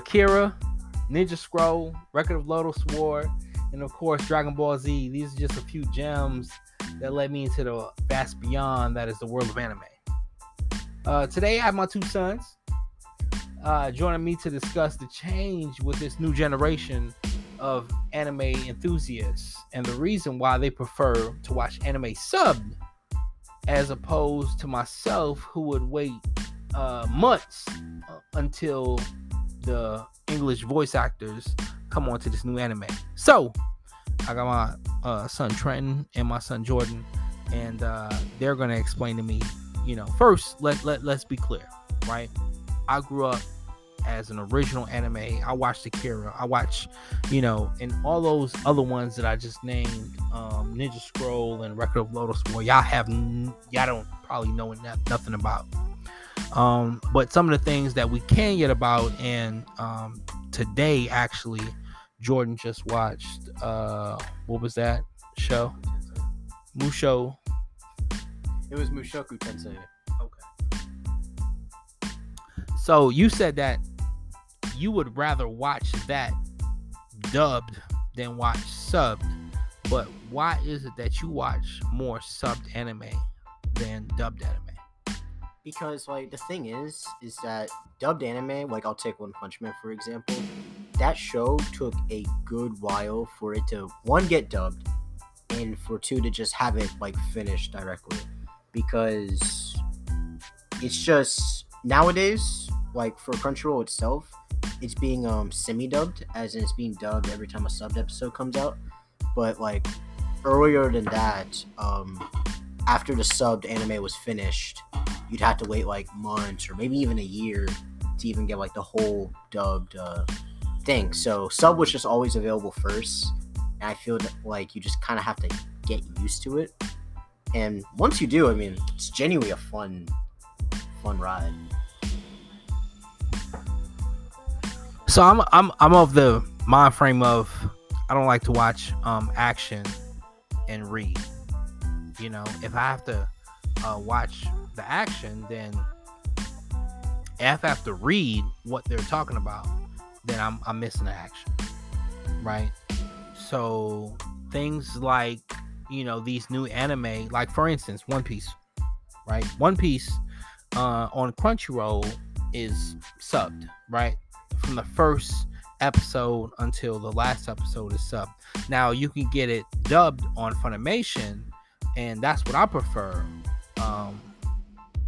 Akira, Ninja Scroll, Record of Lodoss War, and of course Dragon Ball Z. These are just a few gems that led me into the vast beyond that is the world of anime. Uh, today I have my two sons uh, joining me to discuss the change with this new generation of anime enthusiasts and the reason why they prefer to watch anime subbed as opposed to myself who would wait uh, months uh, until the English voice actors come on to this new anime. So, I got my uh, son Trenton and my son Jordan, and uh, they're gonna explain to me. You know, first let let let's be clear, right? I grew up as an original anime. I watched Akira. I watch, you know, and all those other ones that I just named, um, Ninja Scroll and Record of Lodoss War. Y'all have y'all don't probably know nothing about. Um, but some of the things that we can get about, and um, today actually, Jordan just watched. Uh, what was that show? Musho. It was Mushoku Tensei. Okay. So you said that you would rather watch that dubbed than watch subbed. But why is it that you watch more subbed anime than dubbed anime? Because like the thing is is that dubbed anime like i'll take one punch man for example that show took a good while for it to one get dubbed and for two to just have it like finished directly. Because it's just nowadays like for crunchyroll itself it's being um semi-dubbed as in it's being dubbed every time a subbed episode comes out. But like earlier than that um after the subbed anime was finished you'd have to wait like months or maybe even a year to even get like the whole dubbed uh, thing. So sub was just always available first, and I feel like you just kind of have to get used to it. And once you do, I mean, it's genuinely a fun, fun ride. So I'm I'm I'm of the mind frame of I don't like to watch um action and read. You know, if I have to uh, watch the action, then if I have to read what they're talking about, then I'm, I'm missing the action, right? So things like you know these new anime, like for instance, One Piece, right? One Piece uh, on Crunchyroll is subbed, right? From the first episode until the last episode is subbed. Now you can get it dubbed on Funimation, and that's what I prefer um,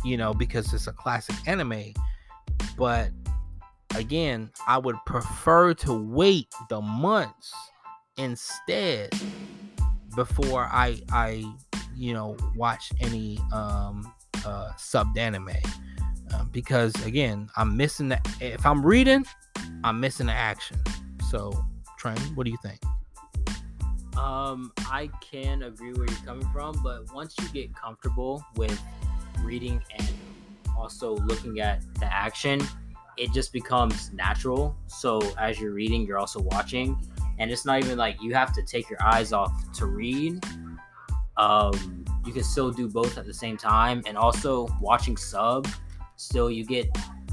you know, because it's a classic anime. But again, I would prefer to wait the months instead before I I you know watch any um uh subbed anime. Um, because again I'm missing the if I'm reading I'm missing the action. So Trent what do you think um, I can agree where you're coming from, but once you get comfortable with reading and also looking at the action, it just becomes natural. So as you're reading, you're also watching, and it's not even like you have to take your eyes off to read. Um, you can still do both at the same time, and also watching sub. Still, you get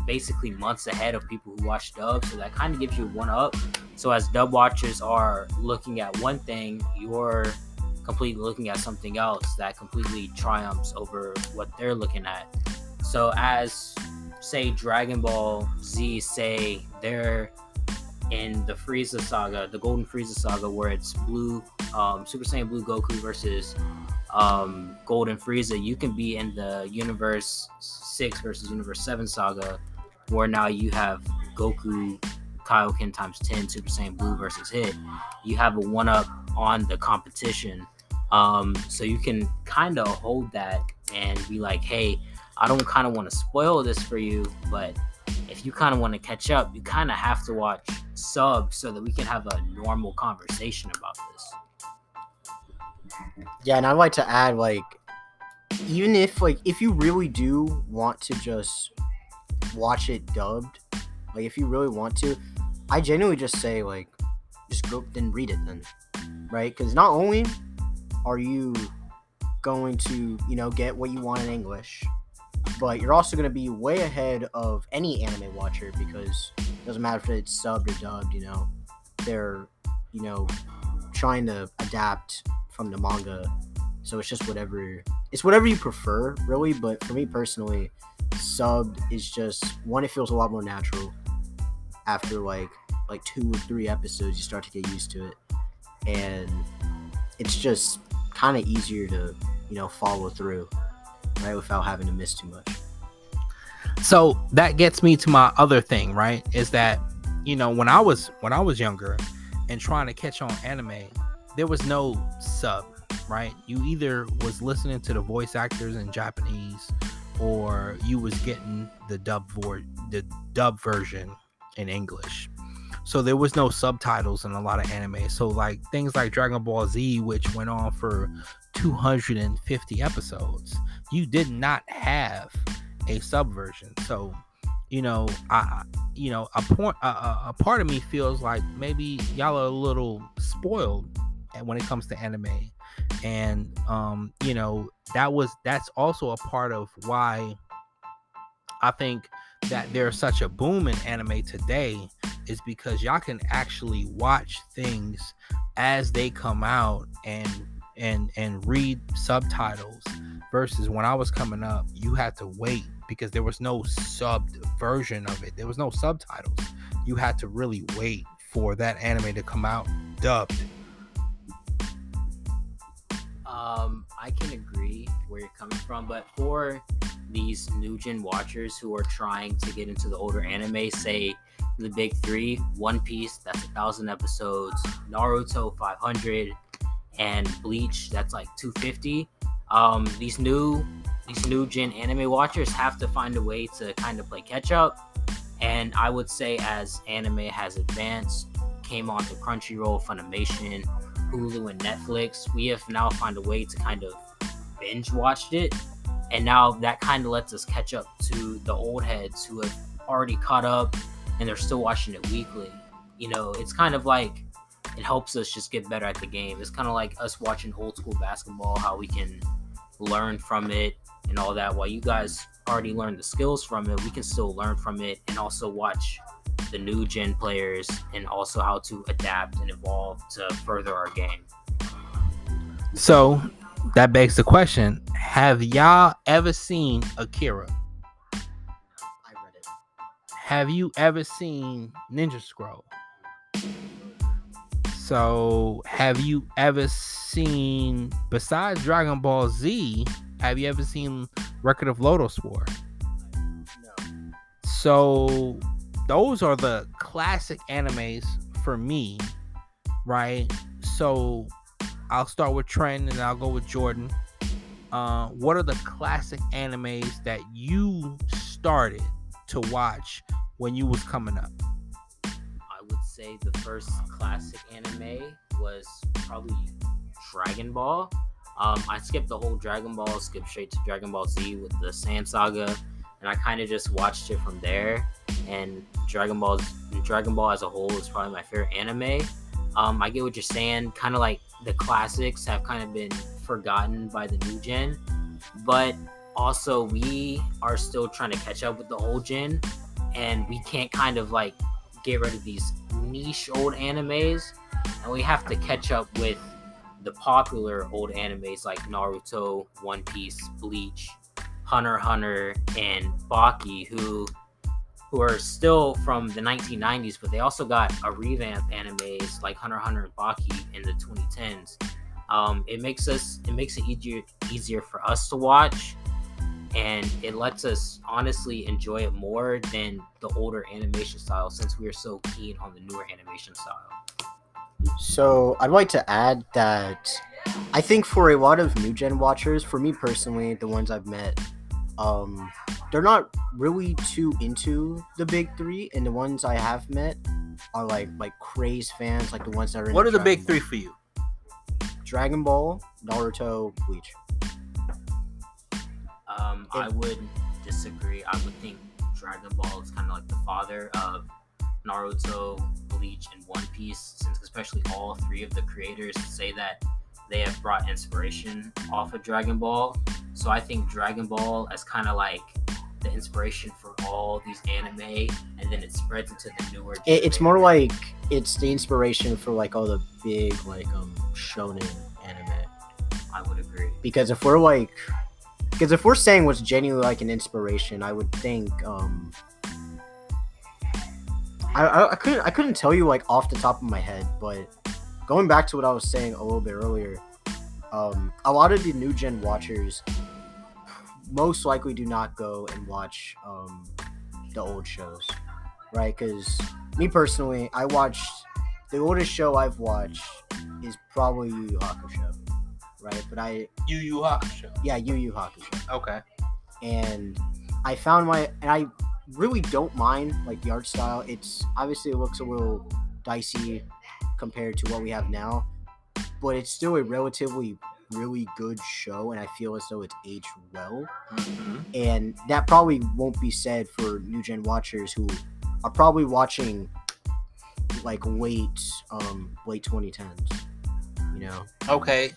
basically months ahead of people who watch dub, so that kind of gives you one up. So as dub watchers are looking at one thing, you're completely looking at something else that completely triumphs over what they're looking at. So as say Dragon Ball Z say they're in the Frieza saga, the Golden Frieza saga, where it's blue, um, Super Saiyan Blue Goku versus um, Golden Frieza, you can be in the Universe 6 versus Universe 7 saga, where now you have Goku Kaioken times 10 Super Saiyan Blue versus Hit, you have a one up on the competition. Um, so you can kind of hold that and be like, hey, I don't kind of want to spoil this for you, but if you kind of want to catch up, you kind of have to watch sub so that we can have a normal conversation about this. Yeah, and I'd like to add, like, even if like if you really do want to just watch it dubbed, like if you really want to, I genuinely just say like just go then read it then, right? Because not only are you going to you know get what you want in English, but you're also going to be way ahead of any anime watcher because it Doesn't matter if it's subbed or dubbed. You know, they're you know trying to adapt from the manga, so it's just whatever. It's whatever you prefer, really. But for me personally, subbed is just one. It feels a lot more natural. After like like two or three episodes, you start to get used to it, and it's just kind of easier to you know follow through, right, without having to miss too much. So that gets me to my other thing, right? Is that you know when I was when I was younger and trying to catch on anime, there was no sub, right? You either was listening to the voice actors in Japanese or you was getting the dub vor- the dub version in English. So there was no subtitles in a lot of anime. So like things like Dragon Ball Z, which went on for 250 episodes, you did not have a subversion. So you know, I you know a point a, a part of me feels like maybe y'all are a little spoiled when it comes to anime and um you know that was that's also a part of why i think that there's such a boom in anime today is because y'all can actually watch things as they come out and and and read subtitles versus when i was coming up you had to wait because there was no subbed version of it. There was no subtitles. You had to really wait for that anime to come out dubbed um, I can agree where you're coming from, but for these new gen watchers who are trying to get into the older anime, say the big three, One Piece, that's a thousand episodes, Naruto 500, and Bleach, that's like 250. Um, these new these new gen anime watchers have to find a way to kind of play catch up. And I would say as anime has advanced, came onto Crunchyroll, Funimation, Hulu and Netflix, we have now found a way to kind of binge watched it. And now that kind of lets us catch up to the old heads who have already caught up and they're still watching it weekly. You know, it's kind of like it helps us just get better at the game. It's kind of like us watching old school basketball, how we can learn from it and all that. While you guys already learned the skills from it, we can still learn from it and also watch the new gen players and also how to adapt and evolve to further our game. So that begs the question Have y'all ever seen Akira? I read it. Have you ever seen Ninja Scroll? So, have you ever seen, besides Dragon Ball Z, have you ever seen Record of Lodoss War? No. So, those are the classic animes for me, right? So, I'll start with Trent and I'll go with Jordan. Uh, what are the classic animes that you started to watch when you was coming up? I would say the first classic anime was probably Dragon Ball. Um, I skipped the whole Dragon Ball, skipped straight to Dragon Ball Z with the Saiyan Saga, and I kind of just watched it from there. And Dragon Ball, Dragon Ball as a whole is probably my favorite anime. Um, I get what you're saying. Kind of like the classics have kind of been forgotten by the new gen, but also we are still trying to catch up with the old gen, and we can't kind of like get rid of these niche old animes, and we have to catch up with the popular old animes like Naruto, One Piece, Bleach, Hunter Hunter, and Baki, who who are still from the 1990s, but they also got a revamp animes like Hunter Hunter and Baki in the 2010s. Um, it makes us it makes it easier easier for us to watch, and it lets us honestly enjoy it more than the older animation style since we are so keen on the newer animation style. So I'd like to add that I think for a lot of new gen watchers, for me personally, the ones I've met, um, they're not really too into the big three, and the ones I have met are like like craze fans, like the ones that are. What are into the big Dragon three for you? Dragon Ball, Naruto, Bleach. Um, I would disagree. I would think Dragon Ball is kind of like the father of Naruto, Bleach, and One Piece, since especially all three of the creators say that they have brought inspiration off of Dragon Ball. So I think Dragon Ball as kind of like the inspiration for all these anime and then it spreads into the newer. It, it's more like it's the inspiration for like all the big like um shonen anime. I would agree. Because if we're like, because if we're saying what's genuinely like an inspiration, I would think um. I, I, I couldn't I couldn't tell you like off the top of my head, but going back to what I was saying a little bit earlier, um, a lot of the new gen watchers most likely do not go and watch um, the old shows, right? Because me personally, I watched the oldest show I've watched is probably Yu Yu Hakusho, right? But I Yu Yu Hakusho. yeah Yu Yu Hakusho, Okay. and I found my and I really don't mind like the art style. It's obviously it looks a little dicey compared to what we have now, but it's still a relatively really good show, and I feel as though it's aged well. Mm-hmm. And that probably won't be said for new gen watchers who are probably watching like late um late 2010s. You know, Okay.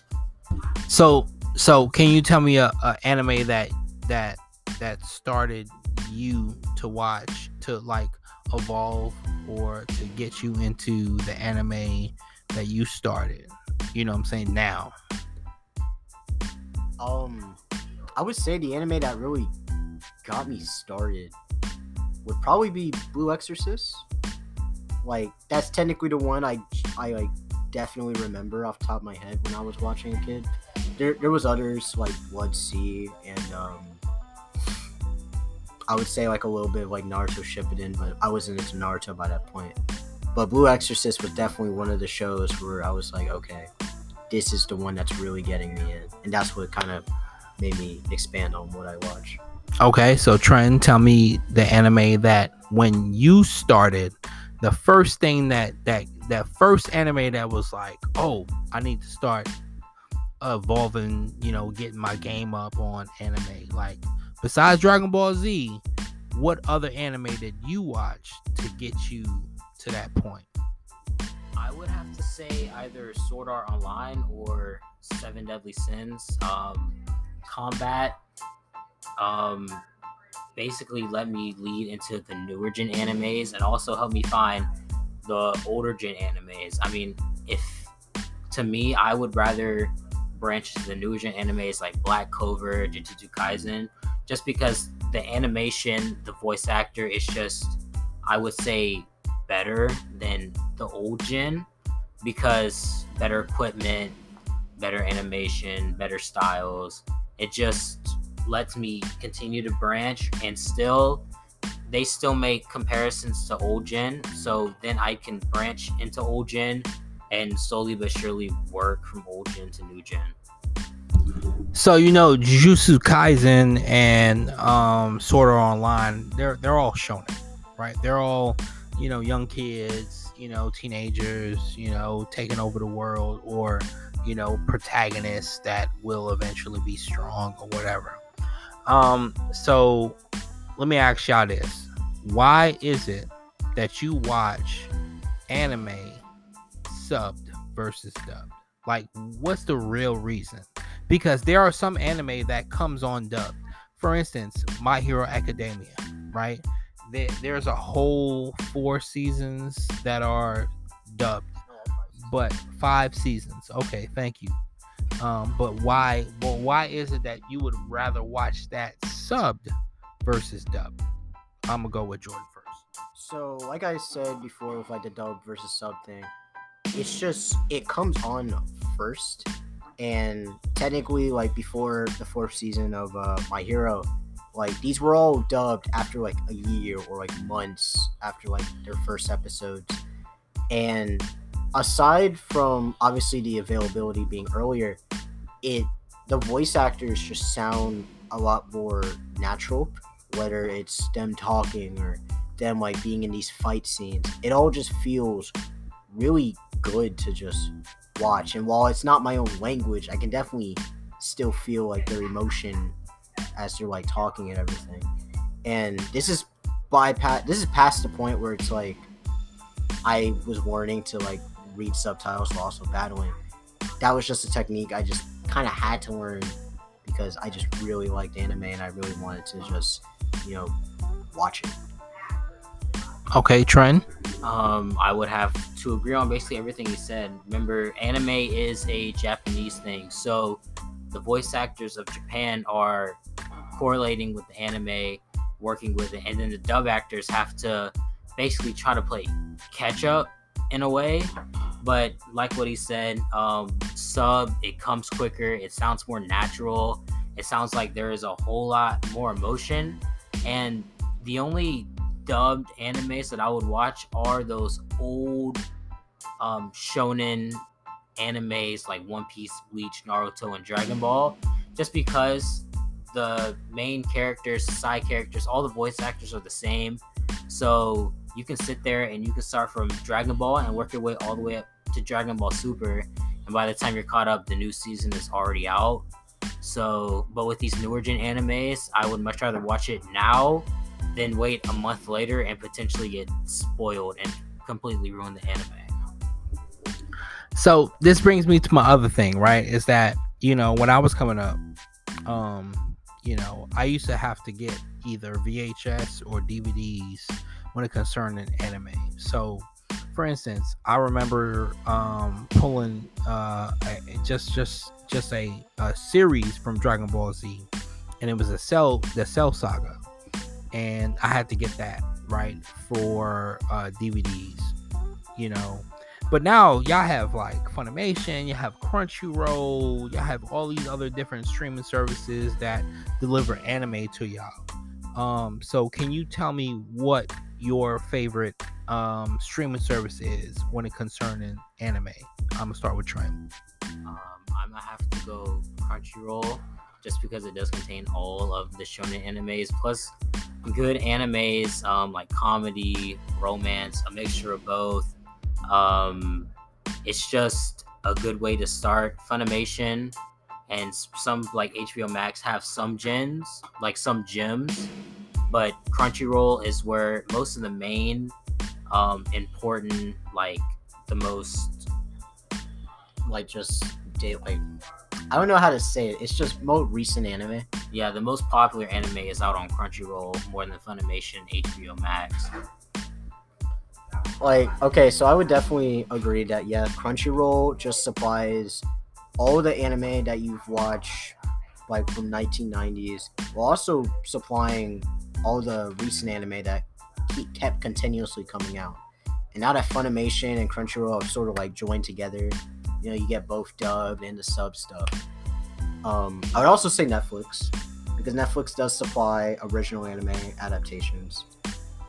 So so can you tell me a, a anime that that that started you to watch to like evolve or to get you into the anime that you started? You know what I'm saying now. Um, I would say the anime that really got me started would probably be Blue Exorcist. Like that's technically the one I I like definitely remember off top of my head when I was watching a kid. There there was others like Blood-C and um I would say like a little bit like Naruto Shippuden, but I wasn't into Naruto by that point. But Blue Exorcist was definitely one of the shows where I was like, okay, this is the one that's really getting me in, and that's what kind of made me expand on what I watch. Okay, so Trent, tell me the anime that when you started, the first thing that that that first anime that was like, oh, I need to start evolving, you know, getting my game up on anime. Like, besides Dragon Ball Z, what other anime did you watch to get you to that point? I would have to say either Sword Art Online or Seven Deadly Sins. Um, combat, um, basically let me lead into the newer gen animes and also help me find the older gen animes. I mean, if to me, I would rather branch to the newer gen animes like Black Clover, Jujutsu Kaisen, just because the animation, the voice actor is just, I would say, better than the old gen because better equipment, better animation, better styles. It just lets me continue to branch and still they still make comparisons to old gen so then i can branch into old gen and slowly but surely work from old gen to new gen So you know, Jujutsu Kaisen and um, Sword Art Online, they're they're all shonen, right? They're all you know young kids, you know teenagers, you know taking over the world, or you know protagonists that will eventually be strong or whatever. Um, so let me ask y'all this: Why is it that you watch anime subbed versus dubbed? Like, what's the real reason? because there are some anime that comes on dubbed. For instance, My Hero Academia, right? There, there's a whole four seasons that are dubbed, but five seasons. Okay, thank you. Um, but why? Well, why is it that you would rather watch that subbed versus dubbed? I'm gonna go with Jordan first. So, like I said before, with like the dub versus sub thing, it's just it comes on first, and technically, like before the fourth season of uh, My Hero, like these were all dubbed after like a year or like months after like their first episodes, and aside from obviously the availability being earlier, it the voice actors just sound a lot more natural, whether it's them talking or them like being in these fight scenes. It all just feels really good to just watch. And while it's not my own language, I can definitely still feel like their emotion as you're like talking and everything. And this is bypass this is past the point where it's like I was warning to like read subtitles while also battling. That was just a technique I just kind of had to learn because I just really liked anime and I really wanted to just, you know, watch it. Okay, Trent. Um, I would have to agree on basically everything he said. Remember, anime is a Japanese thing, so the voice actors of Japan are correlating with the anime, working with it, and then the dub actors have to basically try to play catch up in a way. But like what he said, um, sub it comes quicker, it sounds more natural, it sounds like there is a whole lot more emotion, and the only dubbed animes that I would watch are those old um, shonen animes like One Piece, Bleach, Naruto, and Dragon Ball, just because the main characters, side characters, all the voice actors are the same. So you can sit there and you can start from Dragon Ball and work your way all the way up to Dragon Ball Super. And by the time you're caught up, the new season is already out. So, but with these newer gen animes, I would much rather watch it now than wait a month later and potentially get spoiled and completely ruin the anime. So this brings me to my other thing, right? Is that you know when I was coming up, um, you know, I used to have to get either VHS or DVDs when it concerned an anime. So, for instance, I remember um, pulling uh, just just just a, a series from Dragon Ball Z, and it was a Cell the Cell Saga, and I had to get that right for uh, DVDs, you know. But now y'all have like Funimation, you have Crunchyroll, y'all have all these other different streaming services that deliver anime to y'all. Um, so can you tell me what your favorite um, streaming service is when it concerning anime? I'm gonna start with Trent. Um, I'm gonna have to go Crunchyroll just because it does contain all of the shonen animes plus good animes um, like comedy, romance, a mixture of both. Um, it's just a good way to start. Funimation and some like HBO Max have some gens, like some gems, but Crunchyroll is where most of the main um, important, like the most, like just like I don't know how to say it. It's just more recent anime. Yeah, the most popular anime is out on Crunchyroll more than Funimation, HBO Max. Like, okay, so I would definitely agree that yeah, Crunchyroll just supplies all the anime that you've watched like from 1990s, while also supplying all the recent anime that kept continuously coming out. And now that Funimation and Crunchyroll have sort of like joined together, you know, you get both dubbed and the sub stuff. Um, I would also say Netflix because Netflix does supply original anime adaptations,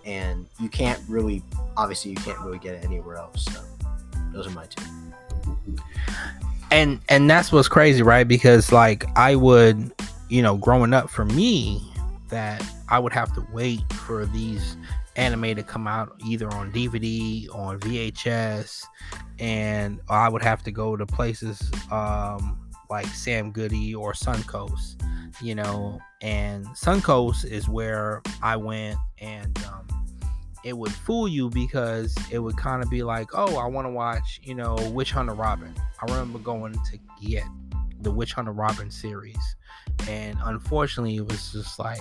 and you can't really, obviously, you can't really get it anywhere else. So those are my two. And and that's what's crazy, right? Because like I would, you know, growing up for me, that I would have to wait for these anime to come out either on DVD, on VHS, and I would have to go to places um, like Sam Goody or Suncoast, you know. And Suncoast is where I went, and um, it would fool you because it would kind of be like, oh, I want to watch, you know, Witch Hunter Robin. I remember going to get the Witch Hunter Robin series, and unfortunately, it was just like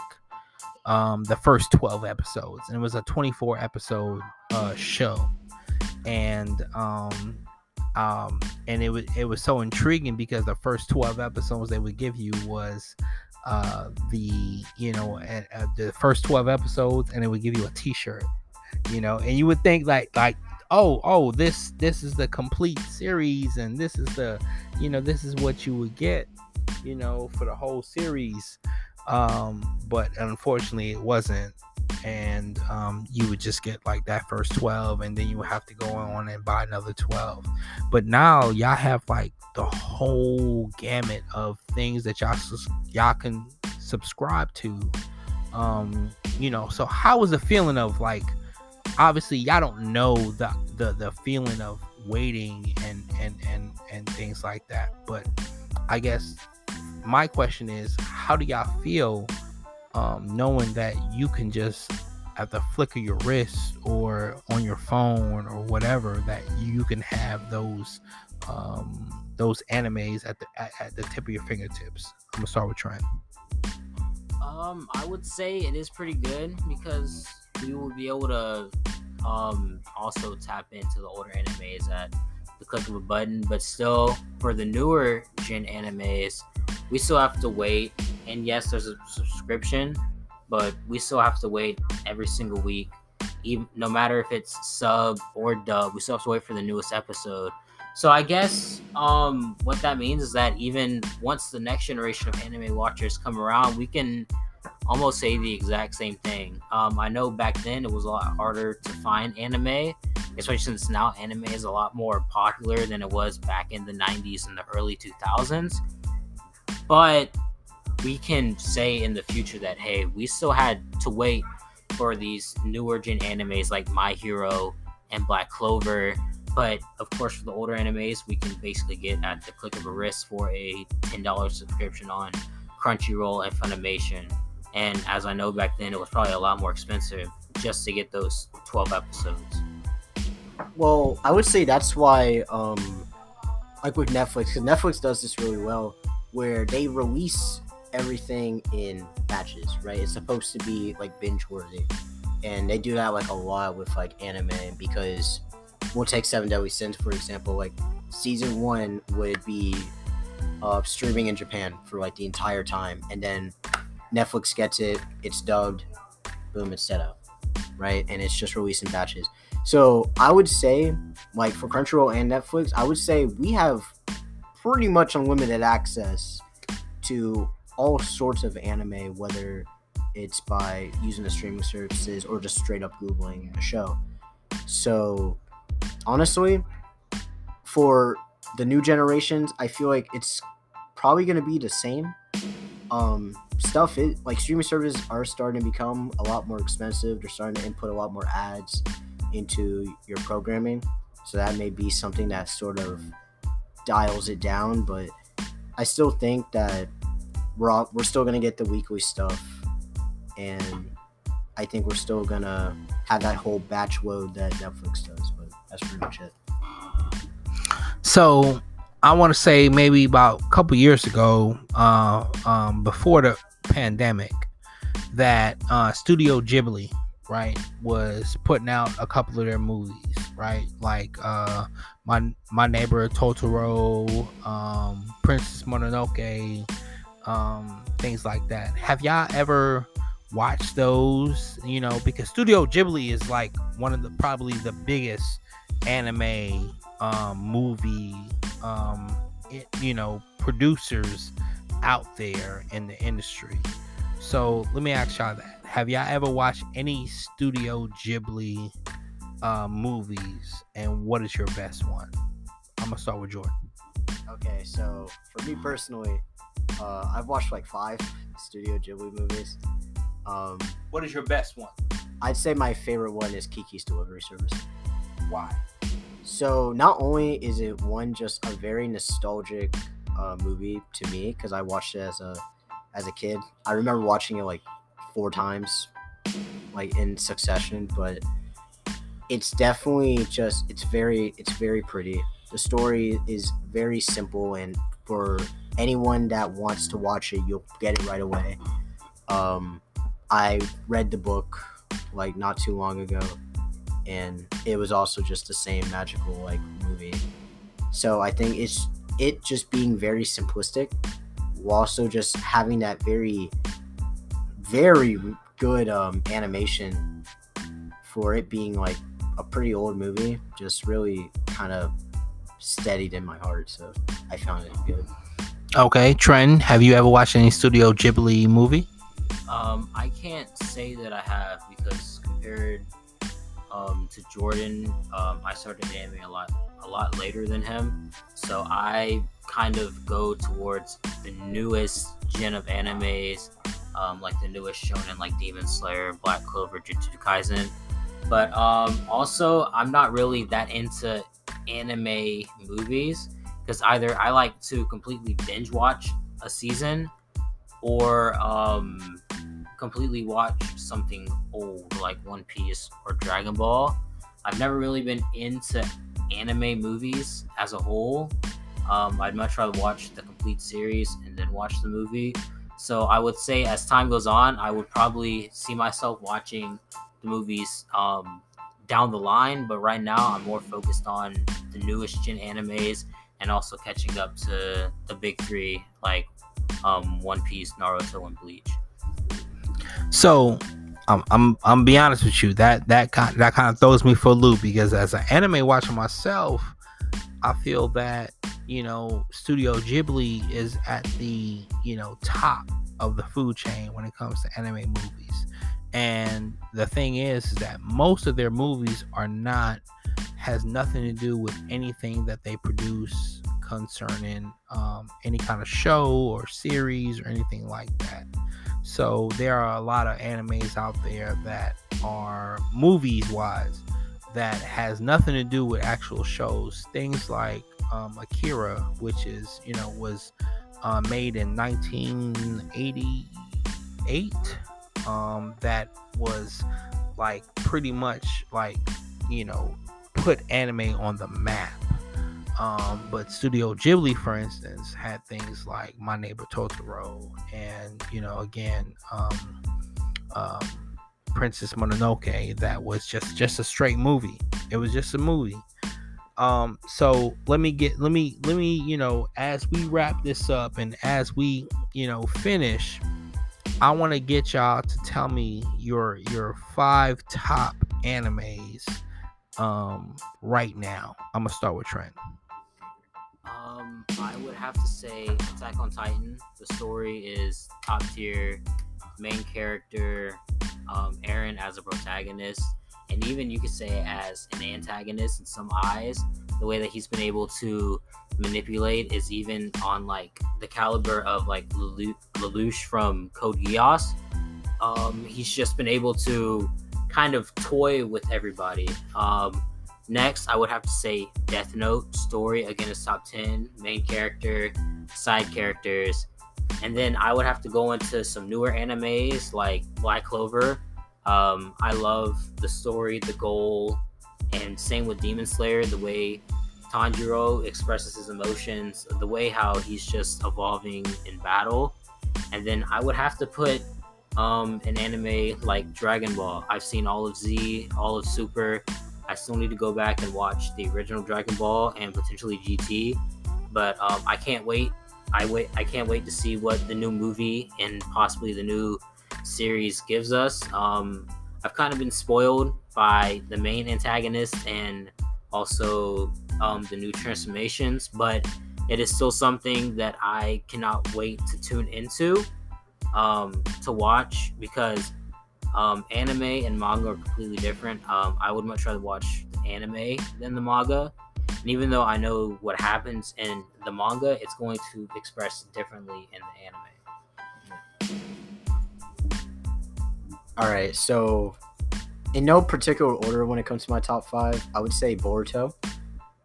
um, the first 12 episodes, and it was a 24 episode uh, show, and um, um, and it was it was so intriguing because the first 12 episodes they would give you was uh, the you know uh, the first 12 episodes, and it would give you a T-shirt, you know, and you would think like like oh oh this this is the complete series, and this is the you know this is what you would get, you know, for the whole series. Um, but unfortunately it wasn't. And um, you would just get like that first 12 and then you would have to go on and buy another 12 but now y'all have like the whole gamut of things that y'all y'all can subscribe to. Um you know so how was the feeling of like obviously y'all don't know the the, the feeling of waiting and and and and things like that but i guess my question is, how do y'all feel um, knowing that you can just at the flick of your wrist or on your phone or whatever that you can have those um, those animes at the at, at, the tip of your fingertips. I'm gonna start with Trent. Um, I would say it is pretty good because we will be able to um also tap into the older animes at the click of a button. But still, for the newer gen animes, we still have to wait. And yes, there's a subscription, but we still have to wait every single week. Even no matter if it's sub or dub, we still have to wait for the newest episode. So I guess um, what that means is that even once the next generation of anime watchers come around, we can almost say the exact same thing. Um, I know back then it was a lot harder to find anime, especially since now anime is a lot more popular than it was back in the 90s and the early 2000s. But we can say in the future that hey, we still had to wait for these newer gen animes like My Hero and Black Clover but of course, for the older animes, we can basically get at the click of a wrist for a $10 subscription on Crunchyroll and Funimation. And as I know back then, it was probably a lot more expensive just to get those 12 episodes. Well, I would say that's why, um, like with Netflix, because Netflix does this really well, where they release everything in batches, right? It's supposed to be like binge worthy, and they do that like a lot with like anime because we'll take Seven Deadly Sins for example. Like season one would be uh, streaming in Japan for like the entire time, and then Netflix gets it, it's dubbed, boom, it's set up, right? And it's just released in batches. So I would say, like for Crunchyroll and Netflix, I would say we have pretty much unlimited access to all sorts of anime, whether it's by using the streaming services or just straight up googling a show. So honestly, for the new generations, I feel like it's probably going to be the same. Um, stuff is like streaming services are starting to become a lot more expensive. They're starting to input a lot more ads into your programming, so that may be something that sort of dials it down. But I still think that we're all, we're still gonna get the weekly stuff, and I think we're still gonna have that whole batch load that Netflix does. But that's pretty much it. So I want to say maybe about a couple years ago, uh, um, before the pandemic, that uh, Studio Ghibli, right, was putting out a couple of their movies, right, like uh, my my neighbor Totoro, um, Princess Mononoke, um, things like that. Have y'all ever watched those? You know, because Studio Ghibli is like one of the probably the biggest anime um, movie um, it, you know producers out there in the industry. So let me ask y'all that. Have y'all ever watched any studio ghibli uh, movies? And what is your best one? I'm gonna start with jordan. Okay so for me personally uh, i've watched like five studio ghibli movies. Um, what is your best one? I'd say my favorite one is kiki's delivery service. Why so not only is it one just a very nostalgic uh, movie to me because I watched it as a as a kid. I remember watching it like four times, like in succession. But it's definitely just it's very it's very pretty. The story is very simple, and for anyone that wants to watch it, you'll get it right away. Um, I read the book like not too long ago and it was also just the same magical like movie. So I think it's it just being very simplistic, while also just having that very, very good um, animation for it being like a pretty old movie. Just really kind of steadied in my heart, so I found it good. Okay, Trent, have you ever watched any Studio Ghibli movie? Um, I can't say that I have because compared um, to Jordan. Um, I started anime a lot a lot later than him, so I kind of go towards the newest gen of animes, um, like the newest shonen, like Demon Slayer, Black Clover, Jujutsu Kaisen. But um, also, I'm not really that into anime movies because either I like to completely binge watch a season or um, completely watch something old like One Piece or Dragon Ball. I've never really been into anime movies as a whole. Um, I'd much rather watch the complete series and then watch the movie. So I would say as time goes on, I would probably see myself watching the movies um, down the line. But right now, I'm more focused on the newest gen animes and also catching up to the big three like um, One Piece, Naruto, and Bleach. So, um, I'm I'm be honest with you that that kind that kind of throws me for a loop because as an anime watcher myself, I feel that you know Studio Ghibli is at the you know top of the food chain when it comes to anime movies. And the thing is, is that most of their movies are not has nothing to do with anything that they produce concerning um, any kind of show or series or anything like that. So there are a lot of animes out there that are movies wise that has nothing to do with actual shows. Things like um, Akira, which is you know was uh, made in 1988. Um, that was like pretty much like you know put anime on the map. Um, but Studio Ghibli, for instance, had things like My Neighbor Totoro, and you know, again, um, um, Princess Mononoke. That was just just a straight movie. It was just a movie. Um, so let me get let me let me you know as we wrap this up and as we you know finish, I want to get y'all to tell me your your five top animes um right now. I'm gonna start with Trent. Um, I would have to say Attack on Titan. The story is top tier. Main character, um, Eren as a protagonist, and even you could say as an antagonist in some eyes. The way that he's been able to manipulate is even on like the caliber of like Lelouch from Code Geass. Um, he's just been able to kind of toy with everybody. Um, next, I would have to say Death Note story again is top ten. Main character, side characters, and then I would have to go into some newer animes like Black Clover. Um, I love the story, the goal, and same with Demon Slayer. The way Tanjiro expresses his emotions, the way how he's just evolving in battle. And then I would have to put um, an anime like Dragon Ball. I've seen all of Z, all of Super. I still need to go back and watch the original Dragon Ball and potentially GT, but um, I can't wait. I wait. I can't wait to see what the new movie and possibly the new series gives us. Um, I've kind of been spoiled by the main antagonist and also um, the new transformations, but it is still something that I cannot wait to tune into um, to watch because um, anime and manga are completely different. Um, I would much rather watch anime than the manga. And even though I know what happens in the manga, it's going to express differently in the anime. All right, so in no particular order when it comes to my top five, I would say Boruto.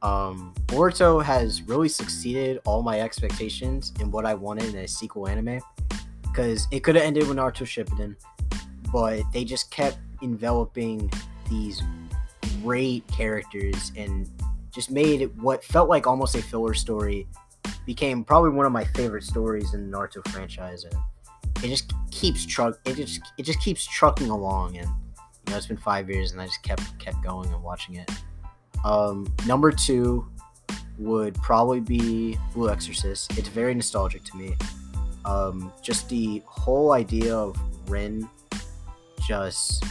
Um, Boruto has really succeeded all my expectations and what I wanted in a sequel anime because it could have ended with Naruto Shippuden, but they just kept enveloping these great characters and just made it what felt like almost a filler story became probably one of my favorite stories in the Naruto franchise and it just keeps truck it just it just keeps trucking along and you know it's been five years and I just kept kept going and watching it. Um, number two would probably be Blue Exorcist. It's very nostalgic to me um, just the whole idea of Rin just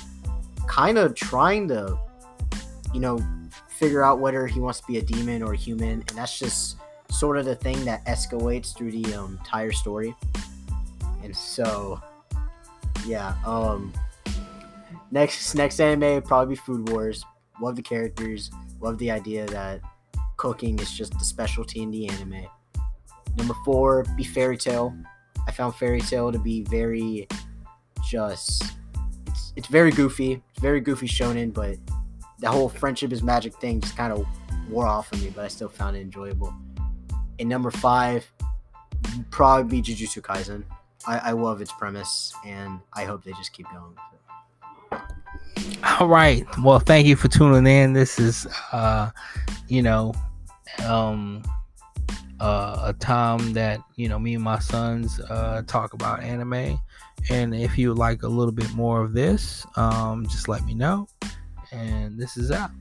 kind of trying to, you know, figure out whether he wants to be a demon or a human, and that's just sort of the thing that escalates through the um, entire story. And so, yeah. Um, next next anime would probably be Food Wars. Love the characters. Love the idea that cooking is just the specialty in the anime. Number four, be Fairy Tail. I found Fairy Tail to be very just it's it's very goofy, it's very goofy shonen, but the whole friendship is magic thing just kind of wore off of me, but I still found it enjoyable. And number five, probably be Jujutsu Kaisen. I, I love its premise, and I hope they just keep going with it. All right. Well, thank you for tuning in. This is, uh, you know, um, uh, a time that you know me and my sons uh, talk about anime. And if you like a little bit more of this, um, just let me know. And this is out.